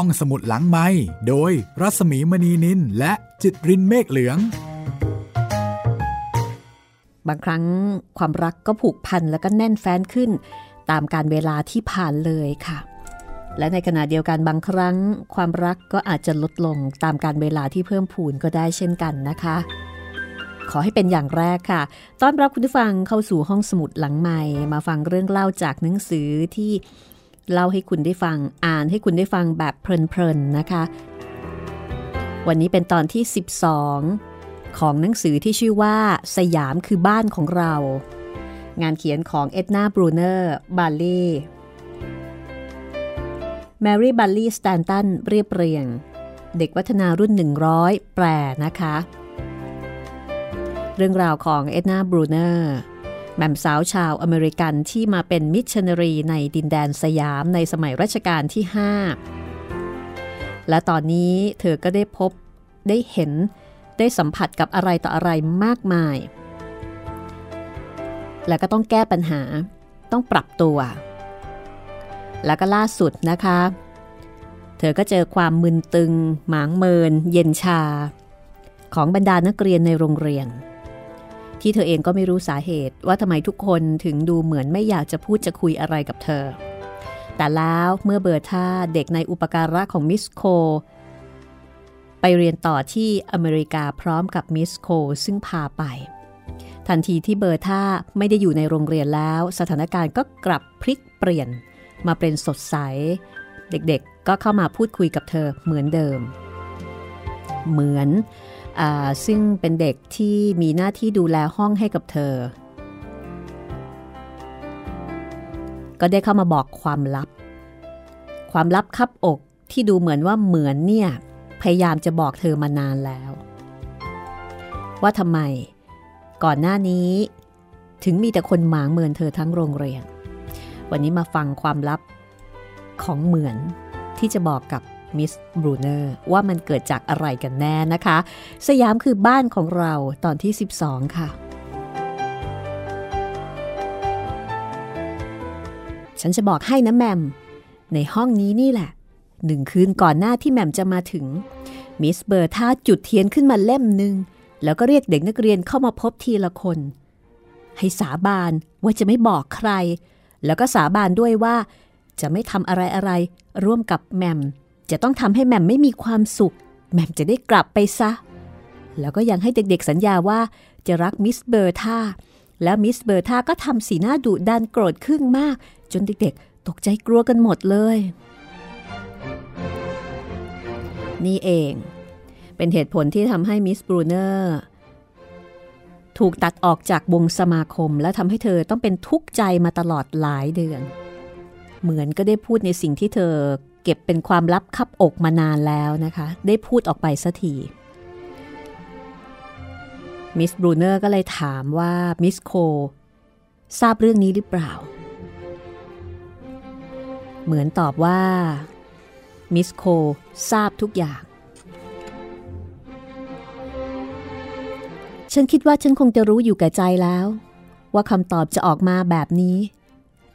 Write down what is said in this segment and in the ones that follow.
ห้องสมุดหลังไม้โดยรัสมีมณีนินและจิตรินเมฆเหลือง บางครั้งความรักก็ผูกพันแล้วก็แน่นแฟ้นขึ้น ตามการเวลาที่ผ่านเลยค่ะ และในขณะเดียวกันบางครั้ง ความรักก็อาจจะลดลงตามการเวลาที่เพิ่มพูนก็ได้เช่นกันนะคะขอให้เป็นอย่างแรกค่ะ ต้อนรับคุณผู้ฟังเข้าสู่ห้องสมุดหลังใหม่ มาฟังเรื่องเล่าจากหนังสือที่ เล่าให้คุณได้ฟังอ่านให้คุณได้ฟังแบบเพลินๆนะคะ วันนี้เป็นตอนที่ 12 ของหนังสือที่ชื่อว่า สยามคือบ้านของเรา งานเขียนของเอ็ดนาบรูเนอร์บาลีแมรี่บัลลี่สแตนตันเรียบเรียง เด็กวัฒนารุ่น 100 แปลนะคะ เรื่องราวของเอ็ดนาบรูเนอร์ แม่มสาวชาวอเมริกันที่มาเป็นมิชชันนารีในดินแดนสยามในสมัยรัชกาลที่ 5 และตอนนี้เธอก็ได้พบได้เห็นได้สัมผัสกับอะไรต่ออะไรมากมาย และก็ต้องแก้ปัญหาต้องปรับตัว แล้วก็ล่าสุดนะคะ เธอก็เจอความมึนตึง หมางเมิน เย็นชา ของบรรดานักเรียนในโรงเรียน ที่เธอเองก็ไม่รู้สาเหตุว่าทำไมทุกคนถึงดูเหมือนไม่อยากจะพูดจะคุยอะไรกับเธอ แต่แล้วเมื่อเบอร์ท่าเด็กในอุปการะของมิสโค ไปเรียนต่อที่อเมริกาพร้อมกับมิสโคซึ่งพาไป ทันทีที่เบอร์ท่าไม่ได้อยู่ในโรงเรียนแล้ว สถานการณ์ก็กลับพลิกเปลี่ยนมาเป็นสดใส เด็กๆก็เข้ามาพูดคุยกับเธอเหมือนเดิม เหมือน ซึ่งเป็นเด็กที่มีหน้าที่ดูแลห้องให้กับเธอ ก็ได้เข้ามาบอกความลับ ความลับคับอกที่ดูเหมือนว่าเหมือนเนี่ยพยายามจะบอกเธอมานานแล้ว ว่าทำไม ก่อนหน้านี้ ถึงมีแต่คนหมางเมินเธอทั้งโรงเรียน วันนี้มาฟังความลับของเหมือนที่จะบอกกับ มิสบรูเนอร์ว่ามันเกิดจากอะไรกันแน่นะคะ สยามคือบ้านของเราตอนที่ 12 ค่ะ ฉันจะบอกให้นะแมม ในห้องนี้นี่แหละ หนึ่งคืนก่อนหน้าที่แมมจะมาถึง มิสเบอร์ท่าจุดเทียนขึ้นมาเล่มหนึ่งแล้วก็เรียกเด็กนักเรียนเข้ามาพบทีละคน ให้สาบานว่าจะไม่บอกใคร แล้วก็สาบานด้วยว่าจะไม่ทำอะไรอะไรร่วมกับแมม จะต้องทำให้แหม่มไม่มีความสุข แหม่มจะได้กลับไปซะ แล้วก็ยังให้เด็กๆสัญญาว่าจะรักมิสเบอร์ธาแล้วมิสเบอร์ธาก็ทำสีหน้าดุดันโกรธขึ้นมาก จนเด็กๆ ตกใจกลัวกันหมดเลย นี่เอง เป็นเหตุผลที่ทำให้มิสบรูเนอร์ถูกตัดออกจากวงสมาคม และทำให้เธอต้องเป็นทุกข์ใจมาตลอดหลายเดือน เหมือนก็ได้พูดในสิ่งที่เธอ เก็บเป็นความลับคับอกมานานแล้วนะคะ ได้พูดออกไปสักทีมิสบรูเนอร์ก็เลยถามว่ามิสโคทราบเรื่องนี้หรือเปล่า เหมือนตอบว่ามิสโคทราบทุกอย่าง ฉันคิดว่าฉันคงจะรู้อยู่แก่ใจแล้ว ว่าคำตอบจะออกมาแบบนี้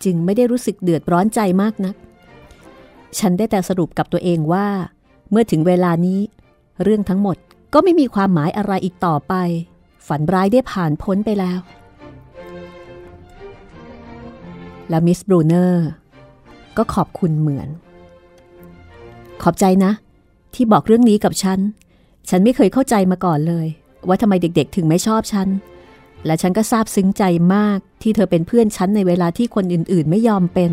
จึงไม่ได้รู้สึกเดือดร้อนใจมากนัก ฉันได้แต่สรุปกับตัวเองว่า เมื่อถึงเวลานี้ เรื่องทั้งหมดก็ไม่มีความหมายอะไรอีกต่อไป ฝันร้ายได้ผ่านพ้นไปแล้ว และมิสบรูเนอร์ก็ขอบคุณเหมือน ขอบใจนะ ที่บอกเรื่องนี้กับฉัน ฉันไม่เคยเข้าใจมาก่อนเลย ว่าทำไมเด็กๆ ถึงไม่ชอบฉัน และฉันก็ซาบซึ้งใจมากที่เธอเป็นเพื่อนฉันในเวลาที่คนอื่นๆ ไม่ยอมเป็น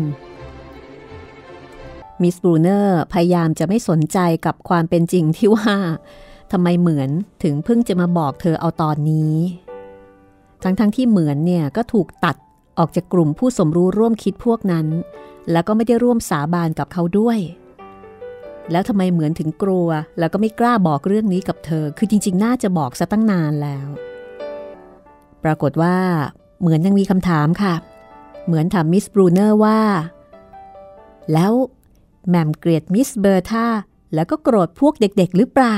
มิสบรูเนอร์พยายามจะไม่สนใจกับความเป็นจริงที่ว่าทำไมเหมือนถึงเพิ่งจะมาบอกเธอเอาตอนนี้ ทั้งๆทที่เหมือนเนี่ยก็ถูกตัดออกจากกลุ่มผู้สมรู้ร่วมคิดพวกนั้น แล้วก็ไม่ได้ร่วมสาบานกับเขาด้วย แล้วทำไมเหมือนถึงกลัว แล้วก็ไม่กล้าบอกเรื่องนี้กับเธอ คือจริง ๆ น่าจะบอกซะตั้งนานแล้ว ปรากฏว่า เหมือนยังมีคำถามค่ะ เหมือนถามมิสบรูเนอร์ว่า แล้ว แมมเกลียดมิสเบอร์ธาแล้วก็โกรธพวกเด็กๆหรือเปล่า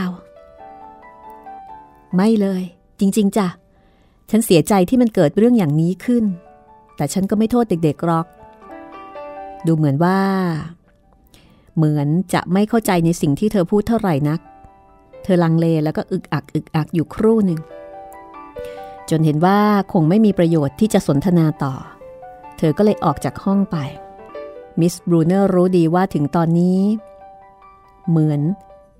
ไม่เลย จริงๆจ้ะฉันเสียใจที่มันเกิดเรื่องอย่างนี้ขึ้น แต่ฉันก็ไม่โทษเด็กๆหรอก ดูเหมือนว่า เหมือนจะไม่เข้าใจในสิ่งที่เธอพูดเท่าไหร่นัก เธอลังเลแล้วก็อึกอักอึกอักอยู่ครู่หนึ่ง จนเห็นว่าคงไม่มีประโยชน์ที่จะสนทนาต่อ เธอก็เลยออกจากห้องไป มิสบรูเนอร์รู้ดีว่าถึงตอนนี้ เหมือน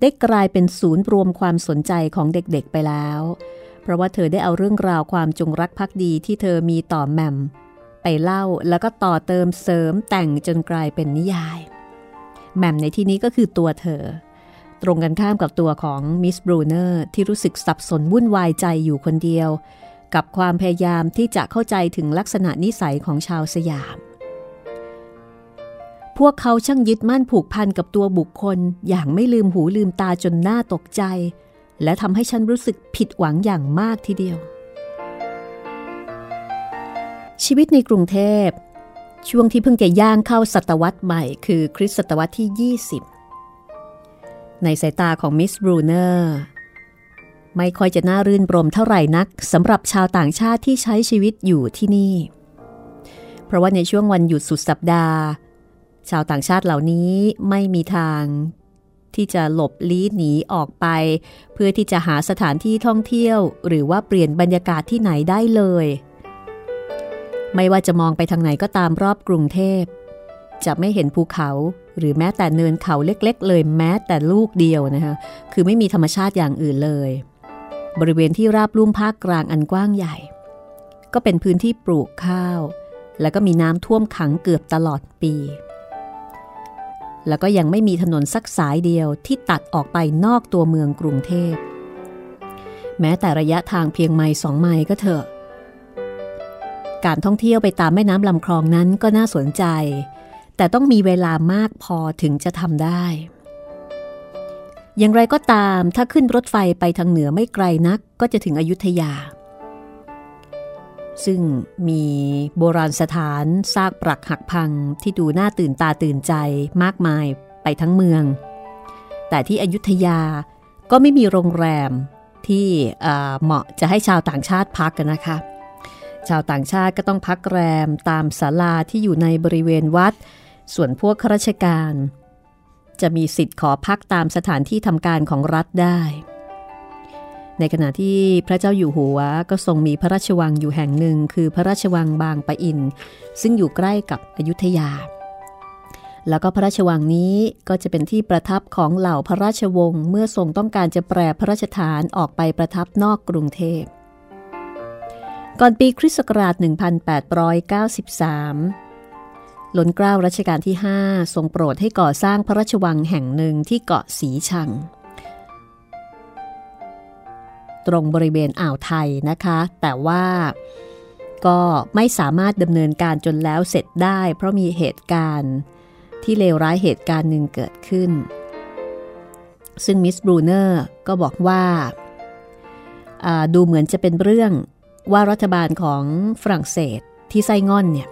ได้กลายเป็นศูนย์รวมความสนใจของเด็กๆไปแล้ว เพราะว่าเธอได้เอาเรื่องราวความจงรักภักดีที่เธอมีต่อแมม ไปเล่าแล้วก็ต่อเติมเสริมแต่งจนกลายเป็นนิยายแหม่มในที่นี้ก็คือตัวเธอ ตรงกันข้ามกับตัวของมิสบรูเนอร์ที่รู้สึกสับสนวุ่นวายใจอยู่คนเดียว กับความพยายามที่จะเข้าใจถึงลักษณะนิสัยของชาวสยาม พวกเขาช่างยึดมั่นผูกพันกับตัวบุคคลอย่างไม่ลืมหูลืมตาจนหน้าตกใจ และทำให้ฉันรู้สึกผิดหวังอย่างมากทีเดียว ชีวิตในกรุงเทพ ช่วงที่เพิ่งจะย่างเข้าศตวรรษใหม่คือคริสตศตวรรษที่ 20 ในสายตาของมิสบรูเนอร์ไม่ค่อยจะน่ารื่นรมเท่าไหร่นักสำหรับชาวต่างชาติที่ใช้ชีวิตอยู่ที่นี่ เพราะว่าในช่วงวันหยุดสุดสัปดาห์ ชาวต่างชาติเหล่านี้ไม่มีทาง ที่จะหลบลี้หนีออกไป เพื่อที่จะหาสถานที่ท่องเที่ยว หรือว่าเปลี่ยนบรรยากาศที่ไหนได้เลย ไม่ว่าจะมองไปทางไหนก็ตามรอบกรุงเทพ จะไม่เห็นภูเขาหรือแม้แต่เนินเขาเล็กๆ เลยแม้แต่ลูกเดียวนะคะคือไม่มีธรรมชาติอย่างอื่นเลย บริเวณที่ราบลุ่มภาคกลางอันกว้างใหญ่ ก็เป็นพื้นที่ปลูกข้าว แล้วก็มีน้ำท่วมขังเกือบตลอดปี แล้วก็ยังไม่มีถนนสักสายเดียวที่ตัดออกไปนอกตัวเมืองกรุงเทพ แม้แต่ระยะทางเพียงไมล์สองไมล์ก็เถอะ การท่องเที่ยวไปตามแม่น้ำลำคลองนั้นก็น่าสนใจ แต่ต้องมีเวลามากพอถึงจะทำได้ อย่างไรก็ตามถ้าขึ้นรถไฟไปทางเหนือไม่ไกลนักก็จะถึงอยุธยา ซึ่งมีโบราณสถานซากปรักหักพังที่ดูน่าตื่นตาตื่นใจมากมายไปทั้งเมือง แต่ที่อยุธยาก็ไม่มีโรงแรมที่เหมาะจะให้ชาวต่างชาติพักกันนะคะ ชาวต่างชาติก็ต้องพักแรมตามศาลาที่อยู่ในบริเวณวัด ส่วนพวกข้าราชการ จะมีสิทธิ์ขอพักตามสถานที่ทำการของรัฐได้ ในขณะที่พระเจ้าอยู่หัวก็ทรงมีพระราชวังอยู่แห่งหนึ่ง คือพระราชวังบางปะอิน ซึ่งอยู่ใกล้กับอยุธยา แล้วก็พระราชวังนี้ก็จะเป็นที่ประทับของเหล่าพระราชวงศ์เมื่อทรงต้องการจะแปรพระราชฐานออกไปประทับนอกกรุงเทพ ก่อนปีคริสต์ศักราช 1893หลนเกล้ารัชกาลที่ 5 ทรงโปรดให้ก่อสร้างพระราชวังแห่งหนึ่งที่เกาะสีชัง ตรงบริเวณอ่าวไทยนะคะ แต่ว่าก็ไม่สามารถดำเนินการจนแล้วเสร็จได้ เพราะมีเหตุการณ์ที่เลวร้ายเหตุการณ์หนึ่งเกิดขึ้น ซึ่งมิสบรูเนอร์ก็บอกว่าดูเหมือนจะเป็นเรื่องว่ารัฐบาลของฝรั่งเศสที่ไส้ง่อนเนี่ย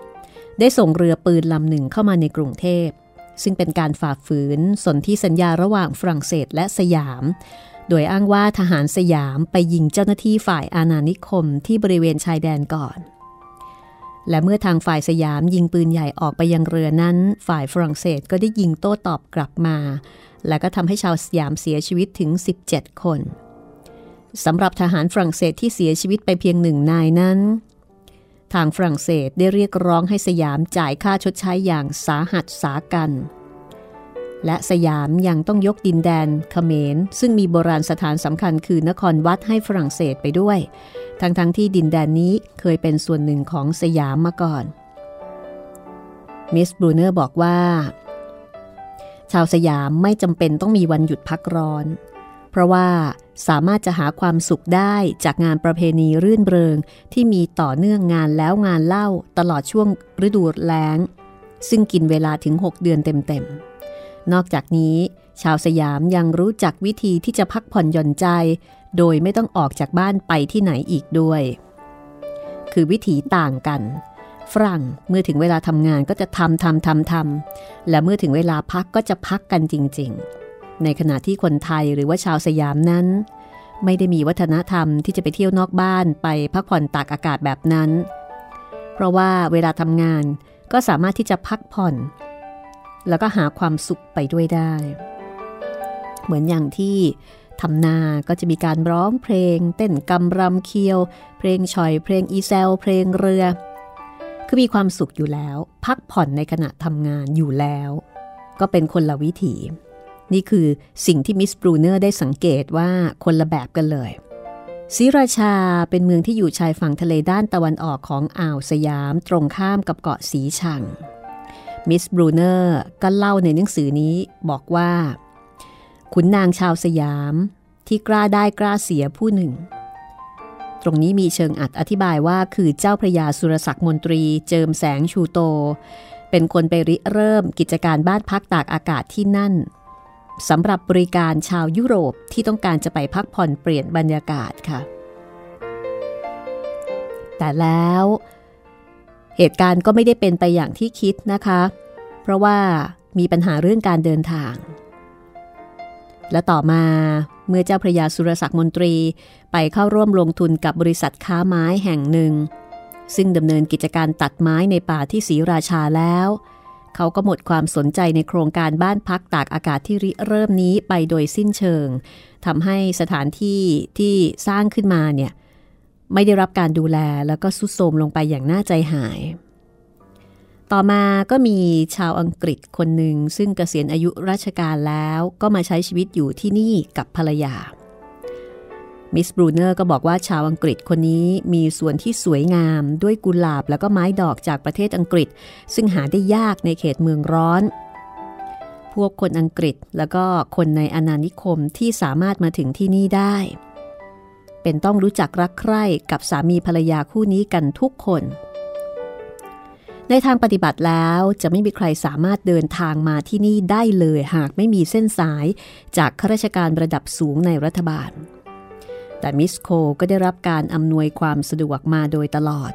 ได้ส่งเรือปืนลำหนึ่งเข้ามาในกรุงเทพ ซึ่งเป็นการฝ่าฝืนสนธิสัญญาระหว่างฝรั่งเศสและสยาม โดยอ้างว่าทหารสยามไปยิงเจ้าหน้าที่ฝ่ายอาณานิคมที่บริเวณชายแดนก่อน และเมื่อทางฝ่ายสยามยิงปืนใหญ่ออกไปยังเรือนั้น ฝ่ายฝรั่งเศสก็ได้ยิงโต้ตอบกลับมา และก็ทำให้ชาวสยามเสียชีวิตถึง 17 คนสำหรับทหารฝรั่งเศสที่เสียชีวิตไปเพียงหนึ่งนายนั้น ทางฝรั่งเศสได้เรียกร้องให้สยามจ่ายค่าชดใช้อย่างสาหัสสากัน และสยามยังต้องยกดินแดนเขมร ซึ่งมีโบราณสถานสำคัญคือนครวัดให้ฝรั่งเศสไปด้วย ทั้งๆทที่ดินแดนนี้เคยเป็นส่วนหนึ่งของสยามมาก่อน มิสบรูเนอร์บอกว่า ชาวสยามไม่จำเป็นต้องมีวันหยุดพักร้อน เพราะว่าสามารถจะหาความสุขได้จากงานประเพณีรื่นเริงที่มีต่อเนื่องงานแล้วงานเล่าตลอดช่วงฤดูแล้ง ซึ่งกินเวลาถึง 6 เดือนเต็มๆ นอกจากนี้ ชาวสยามยังรู้จักวิธีที่จะพักผ่อนหย่อนใจ โดยไม่ต้องออกจากบ้านไปที่ไหนอีกด้วย คือวิถีต่างกัน ฝรั่งเมื่อถึงเวลาทำงานก็จะทำทำทำทำและเมื่อถึงเวลาพักก็จะพักกันจริง ๆ ในขณะที่คนไทยหรือว่าชาวสยามนั้น ไม่ได้มีวัฒนธรรมที่จะไปเที่ยวนอกบ้านไปพักผ่อนตากอากาศแบบนั้น เพราะว่าเวลาทำงานก็สามารถที่จะพักผ่อน แล้วก็หาความสุขไปด้วยได้ เหมือนอย่างที่ทำนาก็จะมีการร้องเพลง เต้นกำรำเคียว เพลงชอยเพลงอีเซล เพลงเรือ คือมีความสุขอยู่แล้ว พักผ่อนในขณะทำงานอยู่แล้ว ก็เป็นคนละวิถี นี่คือสิ่งที่มิสบรูเนอร์ได้สังเกตว่าคนละแบบกันเลยศรีราชาเป็นเมืองที่อยู่ชายฝั่งทะเลด้านตะวันออกของอ่าวสยาม ตรงข้ามกับเกาะสีชัง มิสบรูเนอร์ก็เล่าในหนังสือนี้บอกว่า ขุนนางชาวสยามที่กล้าได้กล้าเสียผู้หนึ่ง ตรงนี้มีเชิงอรรถอธิบายว่าคือเจ้าพระยาสุรศักดิ์มนตรีเจิมแสงชูโต เป็นคนไปริเริ่มกิจการบ้านพักตากอากาศที่นั่นสำหรับบริการชาวยุโรปที่ต้องการจะไปพักผ่อนเปลี่ยนบรรยากาศค่ะ แต่แล้ว เหตุการณ์ก็ไม่ได้เป็นไปอย่างที่คิดนะคะ เพราะว่ามีปัญหาเรื่องการเดินทาง และต่อมาเมื่อเจ้าพระยาสุรศักดิ์มนตรีไปเข้าร่วมลงทุนกับบริษัทค้าไม้แห่งหนึ่ง ซึ่งดำเนินกิจการตัดไม้ในป่าที่ศรีราชาแล้ว เขาก็หมดความสนใจในโครงการบ้านพักตากอากาศที่ริเริ่มนี้ไปโดยสิ้นเชิงทำให้สถานที่ที่สร้างขึ้นมาเนี่ย ไม่ได้รับการดูแลแล้วก็สุดโทมลงไปอย่างน่าใจหาย ต่อมาก็มีชาวอังกฤษคนหนึ่งซึ่งเกษียณอายุราชการแล้วก็มาใช้ชีวิตอยู่ที่นี่กับภรรยา มิสบรูเนอร์ก็บอกว่าชาวอังกฤษคนนี้มีส่วนที่สวยงามด้วยกุหลาบแล้วก็ไม้ดอกจากประเทศอังกฤษ ซึ่งหาได้ยากในเขตเมืองร้อนพวกคนอังกฤษแล้วก็คนในอาณานิคมที่สามารถมาถึงที่นี่ได้ เป็นต้องรู้จักรักใคร่กับสามีภรรยาคู่นี้กันทุกคน ในทางปฏิบัติแล้วจะไม่มีใครสามารถเดินทางมาที่นี่ได้เลยหากไม่มีเส้นสายจากข้าราชการระดับสูงในรัฐบาล แต่มิสโคก็ได้รับการอำนวยความสะดวกมาโดยตลอด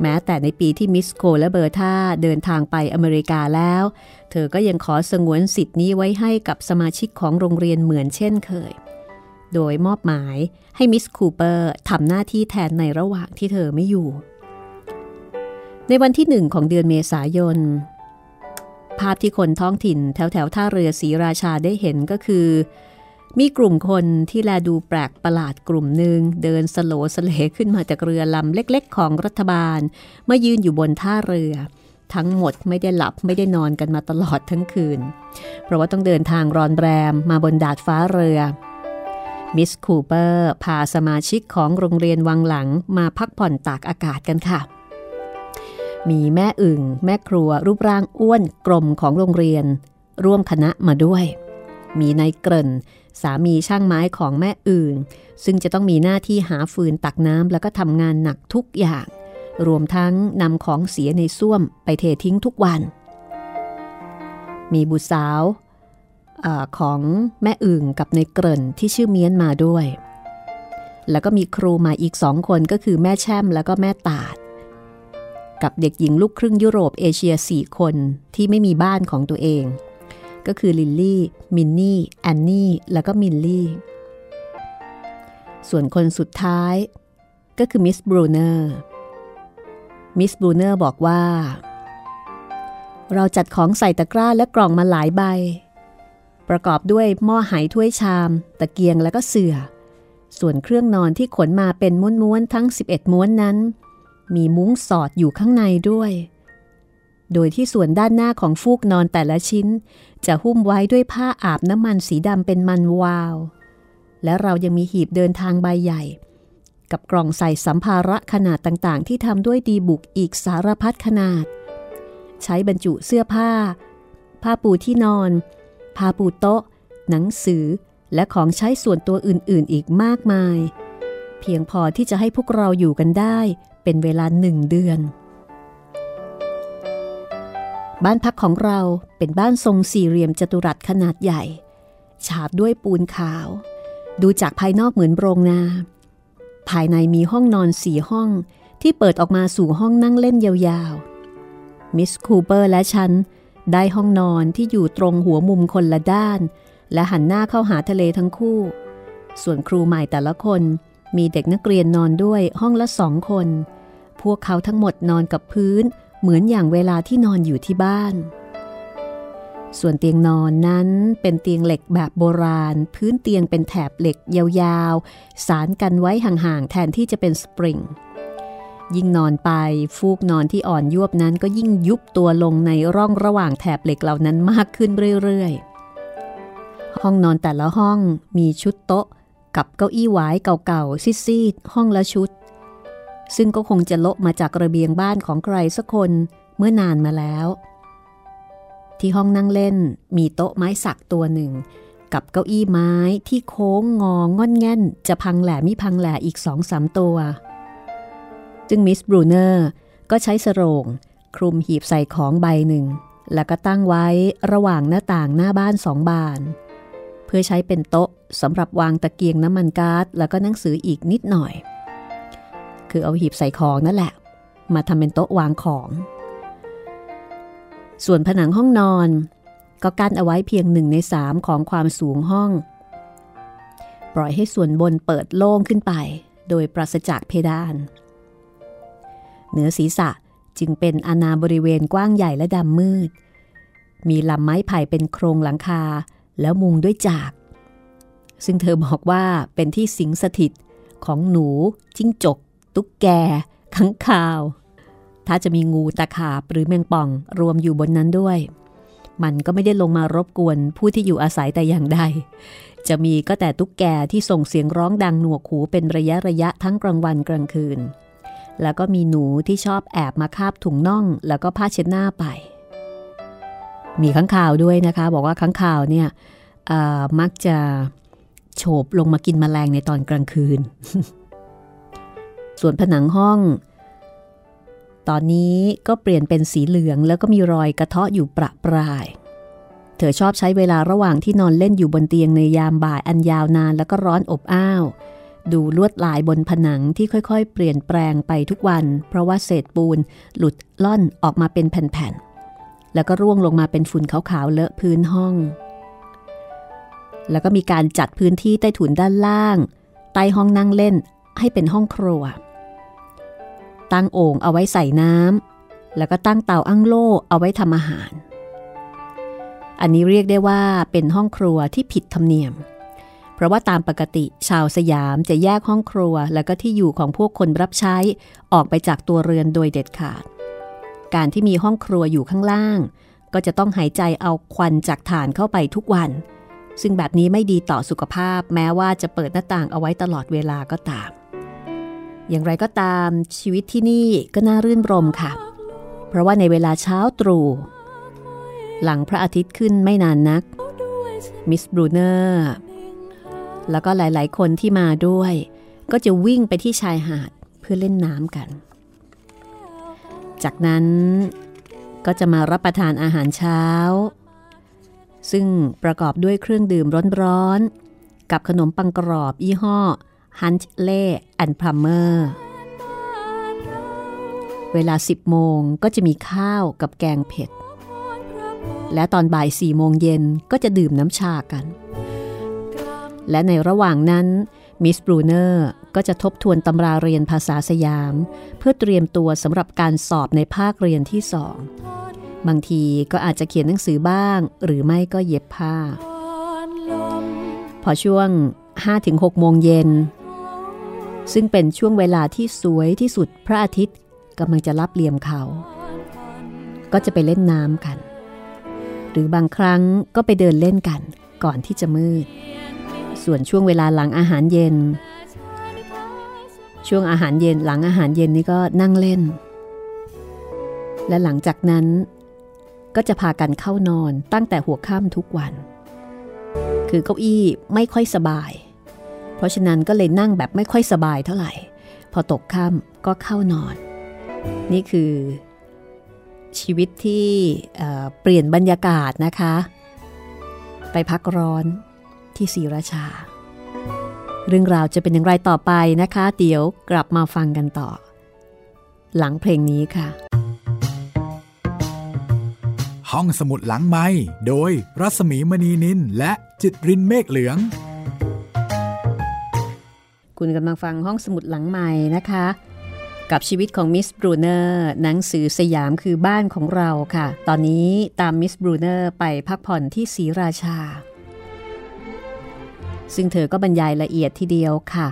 แม้แต่ในปีที่มิสโคและเบอร์ธาเดินทางไปอเมริกาแล้ว เธอก็ยังขอสงวนสิทธิ์นี้ไว้ให้กับสมาชิกของโรงเรียนเหมือนเช่นเคย โดยมอบหมายให้มิสคูเปอร์ทำหน้าที่แทนในระหว่างที่เธอไม่อยู่ ในวันที่หนึ่งของเดือนเมษายน ภาพที่คนท้องถิ่นแถวแถวท่าเรือศรีราชาได้เห็นก็คือ มีกลุ่มคนที่แลดูแปลกประหลาดกลุ่มหนึ่งเดินสะโหลสะเหลขึ้นมาจากเรือลำเล็กๆ ของรัฐบาลเมื่อยืนอยู่บนท่าเรือทั้งหมดไม่ได้หลับไม่ได้นอนกันมาตลอดทั้งคืน เพราะว่าต้องเดินทางรอนแรมมาบนดาดฟ้าเรือ มิสคูเปอร์ พาสมาชิกของโรงเรียนวังหลังมาพักผ่อนตากอากาศกันค่ะ มีแม่อึ่ง แม่ครัวรูปร่างอ้วนกลมของโรงเรียน ร่วมคณะมาด้วย มีนายเกริ่น สามีช่างไม้ของแม่อื่น ซึ่งจะต้องมีหน้าที่หาฟืนตักน้ำแล้วก็ทำงานหนักทุกอย่าง รวมทั้งนำของเสียในส้วมไปเททิ้งทุกวัน มีบุตรสาว อของแม่อึ่งกับในเกริ่นที่ชื่อเมียนมาด้วย แล้วก็มีครูมาอีกสองคนก็คือแม่แช่มแล้วก็แม่ตาด กับเด็กหญิงลูกครึ่งยุโรปเอเชียสี่คนที่ไม่มีบ้านของตัวเอง ก็คือลิลลี่ มินนี่ แอนนี่ แล้วก็มินลี่ ส่วนคนสุดท้ายก็คือมิสบรูเนอร์ มิสบรูเนอร์บอกว่า เราจัดของใส่ตะกร้าและกล่องมาหลายใบ ประกอบด้วยหม้อไหถ้วยชาม ตะเกียงและก็เสื่อ ส่วนเครื่องนอนที่ขนมาเป็นม้วนๆทั้ง 11 ม้วนนั้น มีมุ้งสอดอยู่ข้างในด้วย โดยที่ส่วนด้านหน้าของฟูกนอนแต่ละชิ้น จะหุ้มไว้ด้วยผ้าอาบน้ำมันสีดำเป็นมันวาว และเรายังมีหีบเดินทางใบใหญ่ กับกล่องใส่สัมภาระขนาดต่างๆ ที่ทำด้วยดีบุกอีกสารพัดขนาด ใช้บรรจุเสื้อผ้า ผ้าปูที่นอน ผ้าปูโต๊ะ หนังสือ และของใช้ส่วนตัวอื่นๆ อีกมากมาย เพียงพอที่จะให้พวกเราอยู่กันได้ เป็นเวลาหนึ่งเดือน บ้านพักของเราเป็นบ้านทรงสี่เหลี่ยมจัตุรัสขนาดใหญ่ ฉาบด้วยปูนขาว ดูจากภายนอกเหมือนโรงนา ภายในมีห้องนอนสี่ห้องที่เปิดออกมาสู่ห้องนั่งเล่นยาวๆมิสคูเปอร์และฉัน ได้ห้องนอนที่อยู่ตรงหัวมุมคนละด้าน และหันหน้าเข้าหาทะเลทั้งคู่ ส่วนครูใหม่แต่ละคนมีเด็กนักเรียนนอนด้วยห้องละสองคน พวกเขาทั้งหมดนอนกับพื้น เหมือนอย่างเวลาที่นอนอยู่ที่บ้าน ส่วนเตียงนอนนั้นเป็นเตียงเหล็กแบบโบราณ พื้นเตียงเป็นแถบเหล็กยาวๆ สารกันไว้ห่างๆ แทนที่จะเป็นสปริง ยิ่งนอนไปฟูกนอนที่อ่อนยวบนั้นก็ยิ่งยุบตัวลงในร่องระหว่างแถบเหล็กเหล่านั้นมากขึ้นเรื่อยๆ ห้องนอนแต่ละห้องมีชุดโต๊ะ กับเก้าอี้หวายเก่าๆซีดๆห้องละชุด ซึ่งก็คงจะโละมาจากระเบียงบ้านของใครสักคนเมื่อนานมาแล้ว ที่ห้องนั่งเล่นมีโต๊ะไม้สักตัวหนึ่ง กับเก้าอี้ไม้ที่โค้งงองอนแง่น จะพังแหล่มิพังแหล่อีกสองสามตัว จึงมิสบรูเนอร์ก็ใช้สโรงคลุมหีบใส่ของใบหนึ่ง แล้วก็ตั้งไว้ระหว่างหน้าต่างหน้าบ้านสองบาน เพื่อใช้เป็นโต๊ะสำหรับวางตะเกียงน้ำมันกา๊าซแล้วก็หนังสืออีกนิดหน่อย คือเอาหีบใส่ของนั่นแหละ มาทำเป็นโต๊ะวางของ ส่วนผนังห้องนอน ก็กั้นเอาไว้เพียงหนึ่งในสามของความสูงห้อง ปล่อยให้ส่วนบนเปิดโล่งขึ้นไป โดยปราศจากเพดาน เหนือศีรษะจึงเป็นอาณาบริเวณกว้างใหญ่และดำมืด มีลำไม้ไผ่เป็นโครงหลังคาแล้วมุงด้วยจาก ซึ่งเธอบอกว่าเป็นที่สิงสถิตของหนู จิ้งจก ตุ๊กแกขังคาว ถ้าจะมีงูตะขาบหรือแมงป่องรวมอยู่บนนั้นด้วย มันก็ไม่ได้ลงมารบกวนผู้ที่อยู่อาศัยแต่อย่างใด จะมีก็แต่ตุ๊กแกที่ส่งเสียงร้องดังหนวกหูเป็นระยะระยะทั้งกลางวันกลางคืน แล้วก็มีหนูที่ชอบแอบมาคาบถุงน่อง แล้วก็ผ้าเช็ดหน้าไป มีข้างข่าวด้วยนะคะ บอกว่าข้างข่าวเนี่ยมักจะโฉบลงมากินมแมลงในตอนกลางคืน ส่วนผนังห้อง ตอนนี้ก็เปลี่ยนเป็นสีเหลืองแล้วก็มีรอยกระเทาะอยู่ประปราย เธอชอบใช้เวลาระหว่างที่นอนเล่นอยู่บนเตียงในยามบ่ายอันยาวนานแล้วก็ร้อนอบอ้าว ดูลวดลายบนผนังที่ค่อยๆ เปลี่ยนแปลงไปทุกวัน เพราะว่าเศษปูนหลุดล่อนออกมาเป็นแผ่นๆ แล้วก็ร่วงลงมาเป็นฝุ่นขาวๆเลอะพื้นห้อง แล้วก็มีการจัดพื้นที่ใต้ถุนด้านล่าง ใต้ห้องนั่งเล่นให้เป็นห้องครัว ตั้งโอ่งเอาไว้ใส่น้ำแล้วก็ตั้งเตาอั้งโล่เอาไว้ทำอาหาร อันนี้เรียกได้ว่าเป็นห้องครัวที่ผิดธรรมเนียม ราะว่าตามปกติชาวสยามจะแยกห้องครัว แล้วก็ที่อยู่ของพวกคนรับใช้ออกไปจากตัวเรือนโดยเด็ดขาด การที่มีห้องครัวอยู่ข้างล่าง ก็จะต้องหายใจเอาควันจากฐานเข้าไปทุกวัน ซึ่งแบบนี้ไม่ดีต่อสุขภาพ แม้ว่าจะเปิดหน้าต่างเอาไว้ตลอดเวลาก็ตาม อย่างไรก็ตามชีวิตที่นี่ก็น่ารื่นรมค่ะ เพราะว่าในเวลาเช้าตรู่หลังพระอาทิตย์ขึ้นไม่นานนักมิสบรูเนอร์ แล้วก็หลาย ๆ คนที่มาด้วย ก็จะวิ่งไปที่ชายหาดเพื่อเล่นน้ำกัน จากนั้นก็จะมารับประทานอาหารเช้า ซึ่งประกอบด้วยเครื่องดื่มร้อนๆ กับขนมปังกรอบยี่ห้อฮันช์เล่แอนด์พลัมเเวลา 10 โมงก็จะมีข้าวกับแกงเผ็ด และตอนบ่าย4โมงเย็นก็จะดื่มน้ำชากัน และในระหว่างนั้นมิสบรูเนอร์ก็จะทบทวนตำราเรียนภาษาสยาม เพื่อเตรียมตัวสำหรับการสอบในภาคเรียนที่สอง บางทีก็อาจจะเขียนหนังสือบ้าง หรือไม่ก็เย็บผ้า พอช่วง 5-6 โมงเย็น ซึ่งเป็นช่วงเวลาที่สวยที่สุดพระอาทิตย์กำลังจะรับเหลี่ยมเขา ก็จะไปเล่นน้ำกัน หรือบางครั้งก็ไปเดินเล่นกันก่อนที่จะมืด ส่วนช่วงเวลาหลังอาหารเย็น ช่วงอาหารเย็นหลังอาหารเย็นนี่ก็นั่งเล่น และหลังจากนั้น ก็จะพากันเข้านอนตั้งแต่หัวค่ำทุกวัน คือเก้าอี้ไม่ค่อยสบาย เพราะฉะนั้นก็เลยนั่งแบบไม่ค่อยสบายเท่าไหร่ พอตกค่ำก็เข้านอน นี่คือ ชีวิตที่เปลี่ยนบรรยากาศนะคะ ไปพักร้อน ที่ศรีราชา เรื่องราวจะเป็นอย่างไรต่อไปนะคะ เดี๋ยวกลับมาฟังกันต่อ หลังเพลงนี้ค่ะ ห้องสมุดหลังไม้โดยรัสมีมณีนินและจิตรินเมฆเหลือง คุณกำลังฟังห้องสมุดหลังใหม่นะคะ กับชีวิตของมิสบรูเนอร์หนังสือสยามคือบ้านของเราค่ะ ตอนนี้ตามมิสบรูเนอร์ไปพักผ่อนที่ศรีราชา ซึ่งเธอก็บรรยายละเอียดทีเดียวค่ะ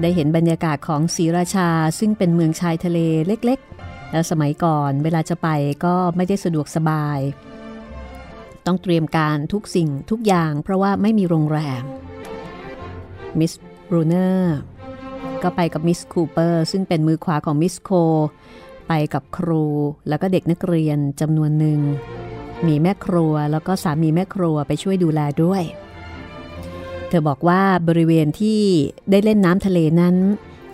ได้เห็นบรรยากาศของศรีราชาซึ่งเป็นเมืองชายทะเลเล็กๆ แล้วสมัยก่อนเวลาจะไปก็ไม่ได้สะดวกสบาย ต้องเตรียมการทุกสิ่งทุกอย่างเพราะว่าไม่มีโรงแรม มิสบรูเนอร์ก็ไปกับมิสคูเปอร์ซึ่งเป็นมือขวาของมิสโค ไปกับครูแล้วก็เด็กนักเรียนจำนวนหนึ่งมีแม่ครัวแล้วก็สามีแม่ครัวไปช่วยดูแลด้วย เธอบอกว่าบริเวณที่ได้เล่นน้ำทะเลนั้น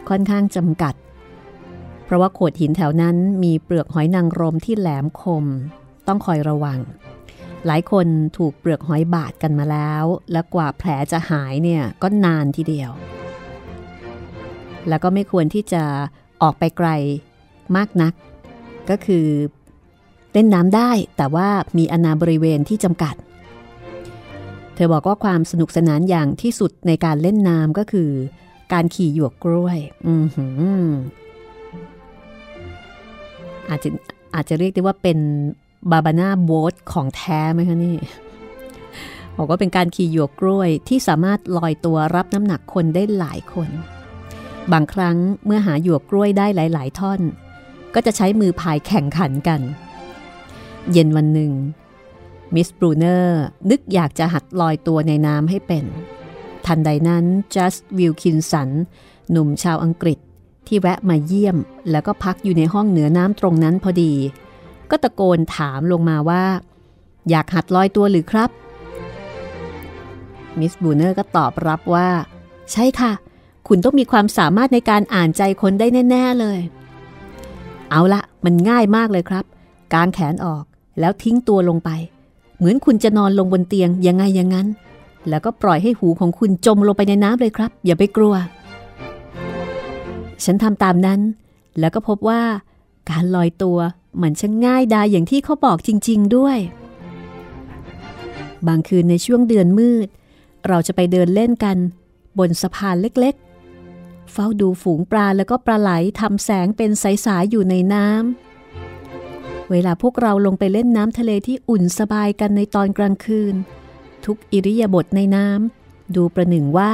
ค่อนข้างจำกัด เพราะว่าโขดหินแถวนั้นมีเปลือกหอยนางรมที่แหลมคม ต้องคอยระวัง หลายคนถูกเปลือกหอยบาดกันมาแล้ว และกว่าแผลจะหายเนี่ยก็นานทีเดียว แล้วก็ไม่ควรที่จะออกไปไกลมากนัก ก็คือเล่นน้ำได้แต่ว่ามีอนาบริเวณที่จำกัด เธอบอกว่าความสนุกสนานอย่างที่สุดในการเล่นน้ำก็คือ การขี่หยวกกล้วย อือหืออาจจะอาจจะเรียกได้ว่าเป็นบาบาน่าโบ๊ทของแท้ไหมคะนี่บอกว่าเป็นการขี่หยวกกล้วยที่สามารถลอยตัวรับน้ำหนักคนได้หลายคน บางครั้งเมื่อหาหยวกกล้วยได้หลาย ๆ ท่อน ก็จะใช้มือพายแข่งขันกัน เย็นวันหนึ่ง มิสบรูเนอร์นึกอยากจะหัดลอยตัวในน้ำให้เป็น ทันใดนั้นจัสวิลคินสัน หนุ่มชาวอังกฤษที่แวะมาเยี่ยม แล้วก็พักอยู่ในห้องเหนือน้ำตรงนั้นพอดี ก็ตะโกนถามลงมาว่า อยากหัดลอยตัวหรือครับ มิสบูเนอร์ก็ตอบรับว่า ใช่ค่ะ คุณต้องมีความสามารถในการอ่านใจคนได้แน่ ๆเลย เอาละมันง่ายมากเลยครับ กางแขนออกแล้วทิ้งตัวลงไป เหมือนคุณจะนอนลงบนเตียงยังไงอย่างนั้น แล้วก็ปล่อยให้หูของคุณจมลงไปในน้ำเลยครับ อย่าไปกลัว ฉันทำตามนั้น แล้วก็พบว่า การลอยตัวมันช่างง่ายดายอย่างที่เขาบอกจริง ๆด้วย บางคืนในช่วงเดือนมืด เราจะไปเดินเล่นกัน บนสะพานเล็กๆ เฝ้าดูฝูงปลาแล้วก็ปลาไหลทำแสงเป็นใสๆอยู่ในน้ำ เวลาพวกเราลงไปเล่นน้ำทะเลที่อุ่นสบายกันในตอนกลางคืน ทุกอิริยาบถในน้ำดูประหนึ่งว่า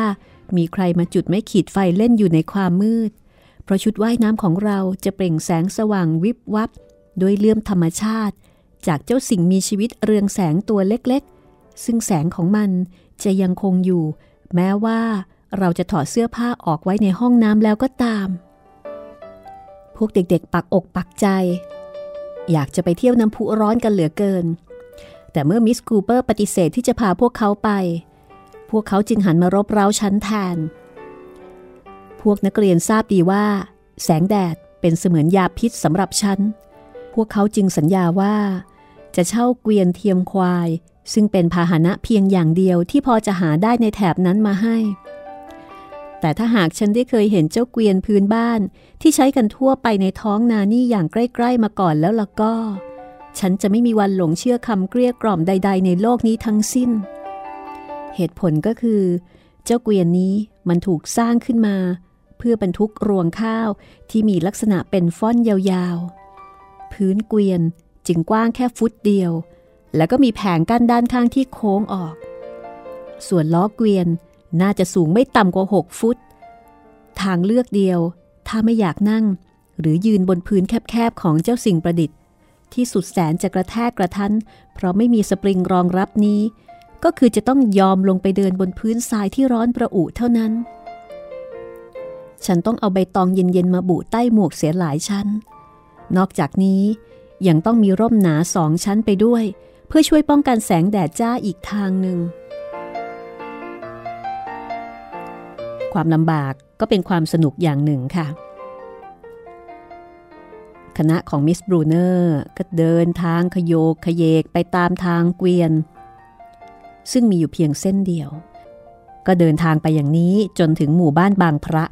มีใครมาจุดไม่ขีดไฟเล่นอยู่ในความมืด เพราะชุดว่ายน้ำของเราจะเปล่งแสงสว่างวิบวับโดยเลื่อมธรรมชาติ จากเจ้าสิ่งมีชีวิตเรืองแสงตัวเล็กๆ ซึ่งแสงของมันจะยังคงอยู่ แม้ว่าเราจะถอดเสื้อผ้าออกไว้ในห้องน้ำแล้วก็ตาม พวกเด็กๆปักอกปักใจ อยากจะไปเที่ยวน้ำพุร้อนกันเหลือเกิน แต่เมื่อมิสคูเปอร์ปฏิเสธที่จะพาพวกเขาไป พวกเขาจึงหันมารบเร้าชั้นแทน พวกนักเรียนทราบดีว่า แสงแดดเป็นเสมือนยาพิษสำหรับฉัน พวกเขาจึงสัญญาว่า จะเช่าเกวียนเทียมควาย ซึ่งเป็นพาหนะเพียงอย่างเดียวที่พอจะหาได้ในแถบนั้นมาให้ แต่ถ้าหากฉันได้เคยเห็นเจ้าเกวียนพื้นบ้านที่ใช้กันทั่วไปในท้องนานี่อย่างใกล้ ๆ มาก่อนแล้วล่ะก็ ฉันจะไม่มีวันหลงเชื่อคำเกลี้ยกล่อมใด ๆ ในโลกนี้ทั้งสิ้น เหตุผลก็คือ เจ้าเกวียนนี้มันถูกสร้างขึ้นมา เพื่อบรรทุกรวงข้าวที่มีลักษณะเป็นฟ้อนยาวๆ พื้นเกวียนจึงกว้างแค่ฟุตเดียว แล้วก็มีแผงกั้นด้านข้างที่โค้งออก ส่วนล้อเกวียน น่าจะสูงไม่ต่ำกว่า 6 ฟุต ทางเลือกเดียว ถ้าไม่อยากนั่ง หรือยืนบนพื้นแคบๆ ของเจ้าสิ่งประดิษฐ์ ที่สุดแสนจะกระแทกกระทัน เพราะไม่มีสปริงรองรับนี้ ก็คือจะต้องยอมลงไปเดินบนพื้นทรายที่ร้อนประอุเท่านั้น ฉันต้องเอาใบตองเย็นๆมาบุใต้หมวกเสียหลายชั้น นอกจากนี้ยังต้องมีร่มหนาสองชั้นไปด้วย เพื่อช่วยป้องกันแสงแดดจ้าอีกทางหนึ่ง ความลำบากก็เป็นความสนุกอย่างหนึ่งค่ะ คณะของมิสบรูเนอร์ก็เดินทางขยโยกขยเยกไปตามทางเกวียน ซึ่งมีอยู่เพียงเส้นเดียว ก็เดินทางไปอย่างนี้จนถึงหมู่บ้านบางพระ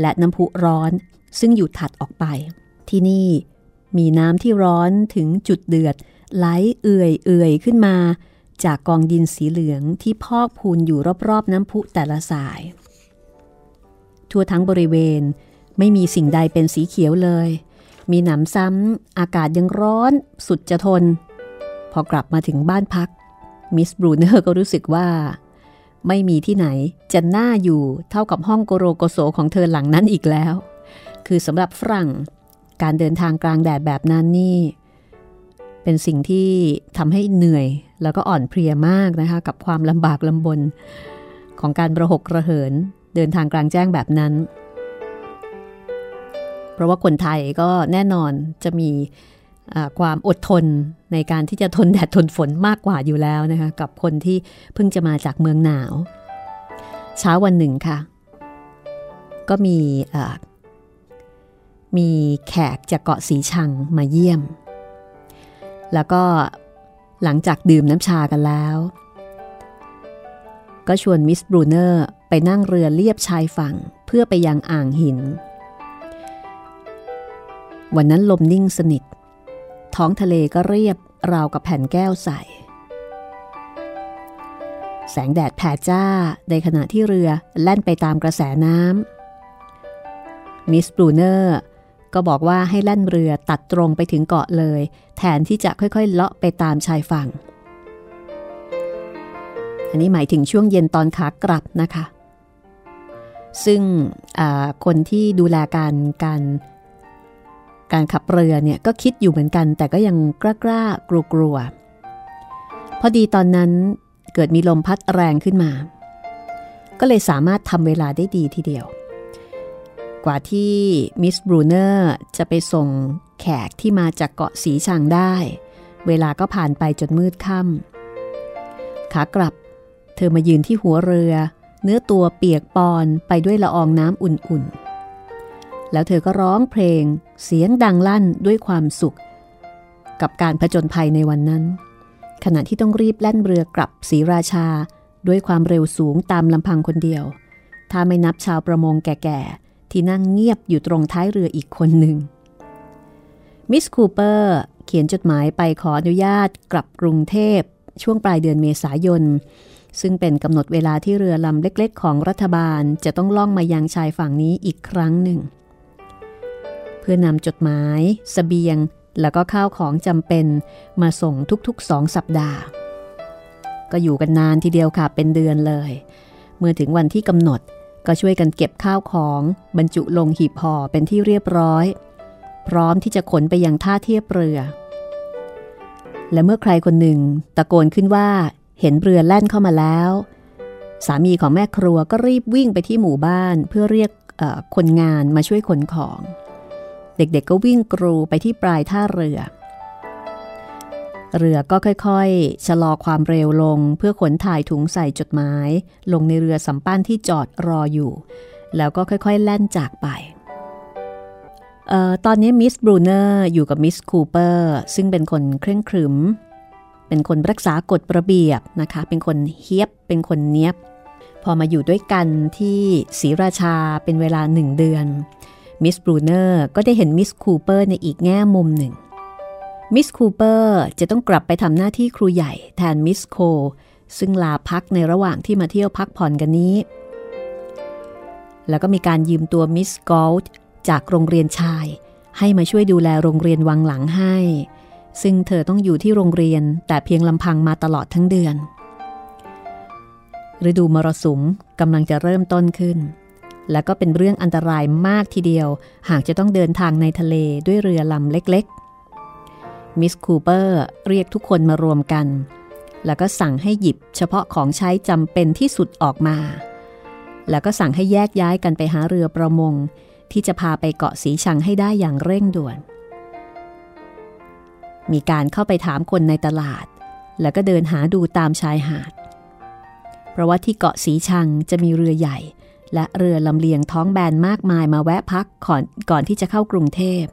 และน้ำพุร้อนซึ่งอยู่ถัดออกไป ที่นี่มีน้ำที่ร้อนถึงจุดเดือดไหลเอื่อยเอื่อยขึ้นมา จากกองดินสีเหลืองที่พอกพูนอยู่รอบๆน้ำพุแต่ละสาย ทั่วทั้งบริเวณ ไม่มีสิ่งใดเป็นสีเขียวเลย มีหนำซ้ำอากาศยังร้อนสุดจะทน พอกลับมาถึงบ้านพัก มิสบรูเนอร์ก็รู้สึกว่า ไม่มีที่ไหนจะน่าอยู่เท่ากับห้องโกโรโกโสของเธอหลังนั้นอีกแล้ว คือสำหรับฝรั่ง การเดินทางกลางแดดแบบนั้นนี่เป็นสิ่งที่ทำให้เหนื่อยแล้วก็อ่อนเพลียมากนะคะ กับความลำบากลำบน ของการประหกระเหิน เดินทางกลางแจ้งแบบนั้น เพราะว่าคนไทยก็แน่นอนจะมีความอดทนในการที่จะทนแดดทนฝนมากกว่าอยู่แล้วนะคะกับคนที่เพิ่งจะมาจากเมืองหนาว เช้าวันหนึ่งค่ะ ก็มีมีแขกจากเกาะสีชังมาเยี่ยม แล้วก็หลังจากดื่มน้ำชากันแล้ว ก็ชวนมิสบรูเนอร์ ไปนั่งเรือเลียบชายฝั่งเพื่อไปยังอ่างหิน วันนั้นลมนิ่งสนิท ท้องทะเลก็เรียบราวกับแผ่นแก้วใส แสงแดดแผดจ้าในขณะที่เรือแล่นไปตามกระแสน้ำมิสบรูเนอร์ก็บอกว่าให้แล่นเรือตัดตรงไปถึงเกาะเลย แทนที่จะค่อยๆ เลาะไปตามชายฝั่ง อันนี้หมายถึงช่วงเย็นตอนขากลับนะคะ ซึ่งคนที่ดูแลการการการขับเรือเนี่ยก็คิดอยู่เหมือนกัน แต่ก็ยังกล้ากล้ากลัวกลัวพอดีตอนนั้นเกิดมีลมพัดแรงขึ้นมา ก็เลยสามารถทำเวลาได้ดีทีเดียว กว่าที่มิสบรูเนอร์จะไปส่งแขกที่มาจากเกาะสีชังได้ เวลาก็ผ่านไปจนมืดค่ำขากลับ เธอมายืนที่หัวเรือ เนื้อตัวเปียกปอนไปด้วยละอองน้ำอุ่นๆ แล้วเธอก็ร้องเพลงเสียงดังลั่นด้วยความสุข กับการผจญภัยในวันนั้น ขณะที่ต้องรีบแล่นเรือกลับศรีราชาด้วยความเร็วสูงตามลำพังคนเดียว ถ้าไม่นับชาวประมงแก่ๆ ที่นั่งเงียบอยู่ตรงท้ายเรืออีกคนหนึ่ง มิสคูเปอร์เขียนจดหมายไปขออนุญาตกลับกรุงเทพช่วงปลายเดือนเมษายน ซึ่งเป็นกำหนดเวลาที่เรือลำเล็กๆ ของรัฐบาลจะต้องล่องมายังชายฝั่งนี้อีกครั้งหนึ่ง เพื่อนำจดหมายสเสบียง แล้วก็ข้าวของจำเป็นมาส่งทุกๆสองสัปดาห์ ก็อยู่กันนานทีเดียวค่ะเป็นเดือนเลย เมื่อถึงวันที่กำหนดก็ช่วยกันเก็บข้าวของบรรจุลงหีบห่อเป็นที่เรียบร้อย พร้อมที่จะขนไปยังท่าเทียบเรือ และเมื่อใครคนหนึ่งตะโกนขึ้นว่า เห็นเรือแล่นเข้ามาแล้ว สามีของแม่ครัวก็รีบวิ่งไปที่หมู่บ้านเพื่อเรียกคนงานมาช่วยขนของ เด็กๆก็วิ่งกรูไปที่ปลายท่าเรือ เรือก็ค่อยๆ ชะลอความเร็วลงเพื่อขนถ่ายถุงใส่จดหมาย ลงในเรือสำปั้นที่จอดรออยู่ แล้วก็ค่อยๆ แล่นจากไปออตอนนี้มิสบรูเนอร์อยู่กับมิสคูเปอร์ซึ่งเป็นคนเคร่งขรึม เป็นคนรักษากฎระเบียบนะคะ เป็นคนเฮี้ยบ เป็นคนเนี้ยบ พอมาอยู่ด้วยกันที่ศรีราชาเป็นเวลาหนึ่งเดือน มิสบรูเนอร์ก็ได้เห็นมิสคูเปอร์ในอีกแง่มุมหนึ่ง มิสคูเปอร์จะต้องกลับไปทำหน้าที่ครูใหญ่แทนมิสโค ซึ่งลาพักในระหว่างที่มาเที่ยวพักผ่อนกันนี้ แล้วก็มีการยืมตัวมิสกอลด์จากโรงเรียนชาย ให้มาช่วยดูแลโรงเรียนวังหลังให้ ซึ่งเธอต้องอยู่ที่โรงเรียนแต่เพียงลำพังมาตลอดทั้งเดือน ฤดูมรสุมกำลังจะเริ่มต้นขึ้น และก็เป็นเรื่องอันตรายมากทีเดียว หากจะต้องเดินทางในทะเลด้วยเรือลำเล็กๆ มิสคูเปอร์เรียกทุกคนมารวมกัน แล้วก็สั่งให้หยิบเฉพาะของใช้จำเป็นที่สุดออกมา แล้วก็สั่งให้แยกย้ายกันไปหาเรือประมง ที่จะพาไปเกาะสีชังให้ได้อย่างเร่งด่วน มีการเข้าไปถามคนในตลาด แล้วก็เดินหาดูตามชายหาด เพราะว่าที่เกาะสีชังจะมีเรือใหญ่ และเรือลำเลียงท้องแบนมากมายมาแวะพักก่อนก่อนที่จะเข้ากรุงเทพ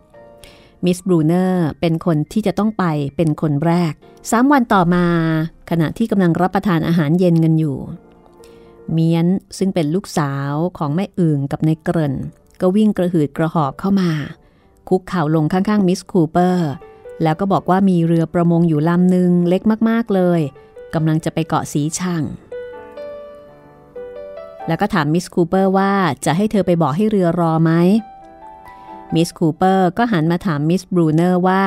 มิสบรูเนอร์เป็นคนที่จะต้องไปเป็นคนแรกสามวันต่อมาขณะที่กำลังรับประทานอาหารเย็นกันอยู่ เมียนซึ่งเป็นลูกสาวของแม่อึ่งกับนายเกริ่นก็วิ่งกระหืดกระหอบเข้ามา คุกเข่าลงข้างๆมิสคูเปอร์ แล้วก็บอกว่ามีเรือประมงอยู่ลำหนึ่งเล็กมากๆเลยกำลังจะไปเกาะสีชังแล้วก็ถามมิสคูเปอร์ว่าจะให้เธอไปบอกให้เรือรอไหมมิสคูเปอร์ก็หันมาถามมิสบรูเนอร์ว่า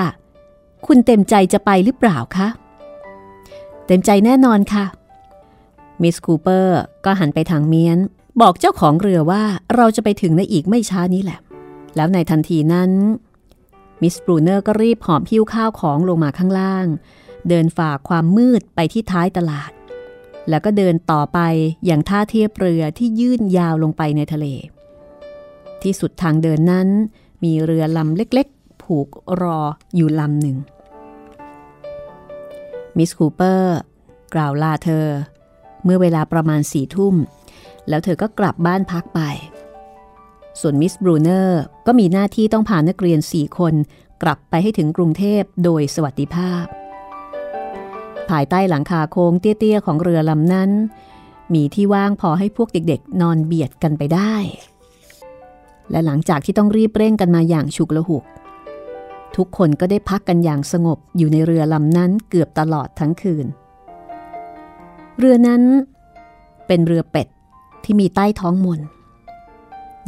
คุณเต็มใจจะไปหรือเปล่าคะ เต็มใจแน่นอนค่ะ มิสคูเปอร์ก็หันไปทางเมียน บอกเจ้าของเรือว่าเราจะไปถึงในอีกไม่ช้านี้แหละ แล้วในทันทีนั้น มิสบรูเนอร์ก็รีบหอบพิ้วข้าวของลงมาข้างล่าง เดินฝ่าความมืดไปที่ท้ายตลาด แล้วก็เดินต่อไปอย่างท่าเทียบเรือที่ยื่นยาวลงไปในทะเล ที่สุดทางเดินนั้น มีเรือลำเล็กๆ ผูกรออยู่ลำหนึ่ง มิสคูเปอร์กล่าวลาเธอ เมื่อเวลาประมาณสี่ทุ่ม แล้วเธอก็กลับบ้านพักไป ส่วนมิสบรูเนอร์ก็มีหน้าที่ต้องพานักเรียนสี่คนกลับไปให้ถึงกรุงเทพโดยสวัสดิภาพ ภายใต้หลังคาโค้งเตี้ยๆ ของเรือลำนั้น มีที่ว่างพอให้พวกเด็กๆ นอนเบียดกันไปได้ และหลังจากที่ต้องรีบเร่งกันมาอย่างฉุกละหุก ทุกคนก็ได้พักกันอย่างสงบอยู่ในเรือลำนั้นเกือบตลอดทั้งคืน เรือนั้นเป็นเรือเป็ดที่มีใต้ท้องมน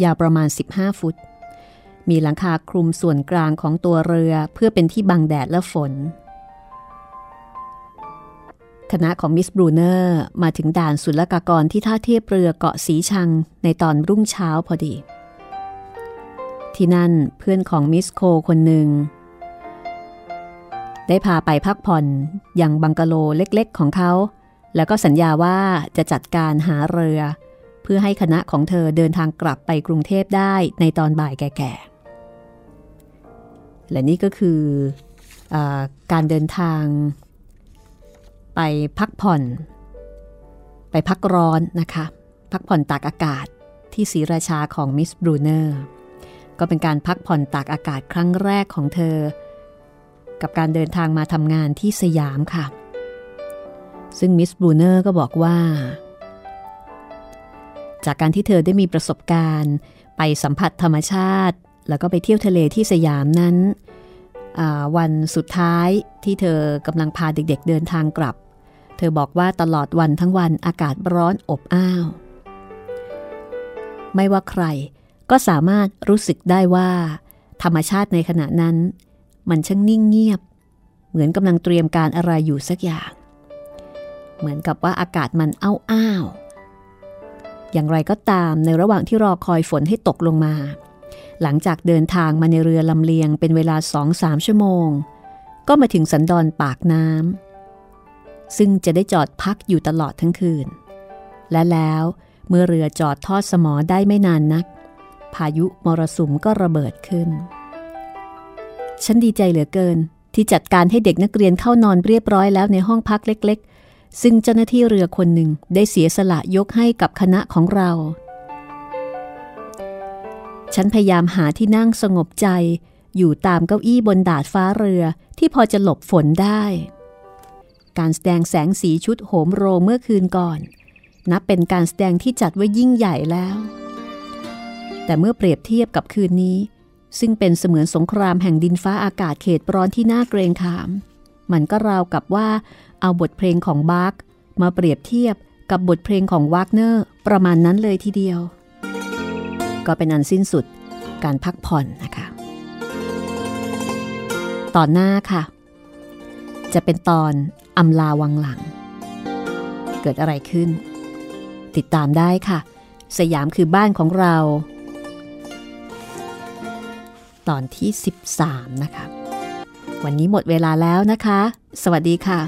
ยาวประมาณ 15 ฟุต มีหลังคาคลุมส่วนกลางของตัวเรือเพื่อเป็นที่บังแดดและฝน คณะของมิสบรูเนอร์มาถึงด่านศุลกากรที่ท่าเทียบเรือเกาะสีชังในตอนรุ่งเช้าพอดี ที่นั่นเพื่อนของมิสโคคนหนึ่ง ได้พาไปพักผ่อนอย่างบังกะโลเล็กๆของเขา แล้วก็สัญญาว่าจะจัดการหาเรือเพื่อให้คณะของเธอเดินทางกลับไปกรุงเทพได้ในตอนบ่ายแก่ๆ และนี่ก็คืออการเดินทาง ไปพักผ่อน ไปพักร้อนนะคะ พักผ่อนตากอากาศที่ศรีราชาของมิสบรูเนอร์ก็เป็นการพักผ่อนตากอากาศครั้งแรกของเธอ กับการเดินทางมาทำงานที่สยามค่ะ ซึ่งมิสบรูเนอร์ก็บอกว่า จากการที่เธอได้มีประสบการณ์ ไปสัมผัสธรรมชาติ แล้วก็ไปเที่ยวทะเลที่สยามนั้นวันสุดท้ายที่เธอกำลังพาเด็กๆเดินทางกลับ เธอบอกว่าตลอดวันทั้งวันอากาศร้อนอบอ้าว ไม่ว่าใครก็สามารถรู้สึกได้ว่า ธรรมชาติในขณะนั้น มันช่างนิ่งเงียบ เหมือนกำลังเตรียมการอะไรอยู่สักอย่าง เหมือนกับว่าอากาศมันอ้าวอ้าว อย่างไรก็ตามในระหว่างที่รอคอยฝนให้ตกลงมา หลังจากเดินทางมาในเรือลำเลียงเป็นเวลาสองสามชั่วโมง ก็มาถึงสันดอนปากน้ำซึ่งจะได้จอดพักอยู่ตลอดทั้งคืน และแล้วเมื่อเรือจอดทอดสมอได้ไม่นานนัก พายุมรสุมก็ระเบิดขึ้น ฉันดีใจเหลือเกินที่จัดการให้เด็กนักเรียนเข้านอนเรียบร้อยแล้วในห้องพักเล็ก ซึ่งเจ้าหน้าที่เรือคนหนึ่งได้เสียสละยกให้กับคณะของเรา ฉันพยายามหาที่นั่งสงบใจ อยู่ตามเก้าอี้บนดาดฟ้าเรือที่พอจะหลบฝนได้ การแสดงแสงสีชุดโหมโรงเมื่อคืนก่อน นับเป็นการแสดงที่จัดไว้ยิ่งใหญ่แล้ว แต่เมื่อเปรียบเทียบกับคืนนี้ ซึ่งเป็นเสมือนสงครามแห่งดินฟ้าอากาศเขตร้อนที่น่าเกรงขาม มันก็ราวกับว่าเอาบทเพลงของบาร์กมาเปรียบเทียบกับบทเพลงของวากเนอร์ประมาณนั้นเลยทีเดียว ก็เป็นอันสิ้นสุดการพักผ่อนนะคะ ตอนหน้าค่ะ จะเป็นตอนอำลาวังหลัง เกิดอะไรขึ้น ติดตามได้ค่ะ สยามคือบ้านของเรา ตอนที่ 13 นะคะ วันนี้หมดเวลาแล้วนะคะ สวัสดีค่ะ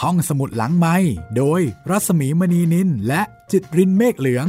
ห้องสมุดหลังไม้โดยรัศมีมณีนินและจิตรินเมฆเหลือง